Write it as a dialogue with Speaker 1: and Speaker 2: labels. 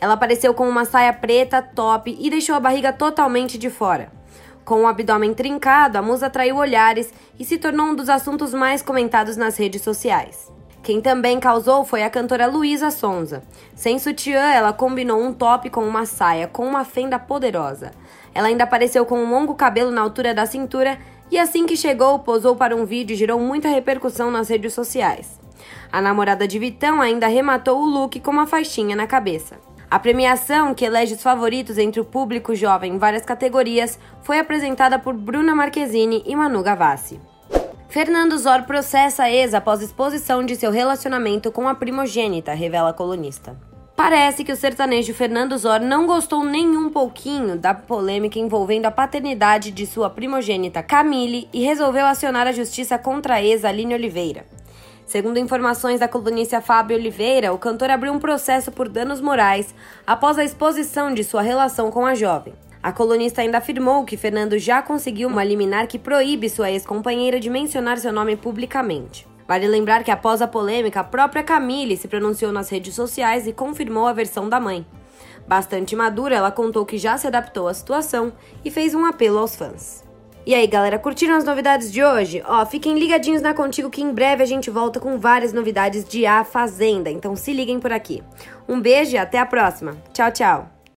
Speaker 1: Ela apareceu com uma saia preta, top e deixou a barriga totalmente de fora. Com o abdômen trincado, a musa atraiu olhares e se tornou um dos assuntos mais comentados nas redes sociais. Quem também causou foi a cantora Luísa Sonza. Sem sutiã, ela combinou um top com uma saia com uma fenda poderosa. Ela ainda apareceu com um longo cabelo na altura da cintura e assim que chegou, posou para um vídeo e gerou muita repercussão nas redes sociais. A namorada de Vitão ainda arrematou o look com uma faixinha na cabeça. A premiação, que elege os favoritos entre o público jovem em várias categorias, foi apresentada por Bruna Marquezine e Manu Gavassi. Fernando Zor processa a ex após exposição de seu relacionamento com a primogênita, revela a colunista. Parece que o sertanejo Fernando Zor não gostou nem um pouquinho da polêmica envolvendo a paternidade de sua primogênita Camille e resolveu acionar a justiça contra a ex Aline Oliveira. Segundo informações da colunista Fábio Oliveira, o cantor abriu um processo por danos morais após a exposição de sua relação com a jovem. A colunista ainda afirmou que Fernando já conseguiu uma liminar que proíbe sua ex-companheira de mencionar seu nome publicamente. Vale lembrar que após a polêmica, a própria Camille se pronunciou nas redes sociais e confirmou a versão da mãe. Bastante madura, ela contou que já se adaptou à situação e fez um apelo aos fãs. E aí, galera, curtiram as novidades de hoje? Ó, fiquem ligadinhos na Contigo que em breve a gente volta com várias novidades de A Fazenda, então se liguem por aqui. Um beijo e até a próxima. Tchau, tchau.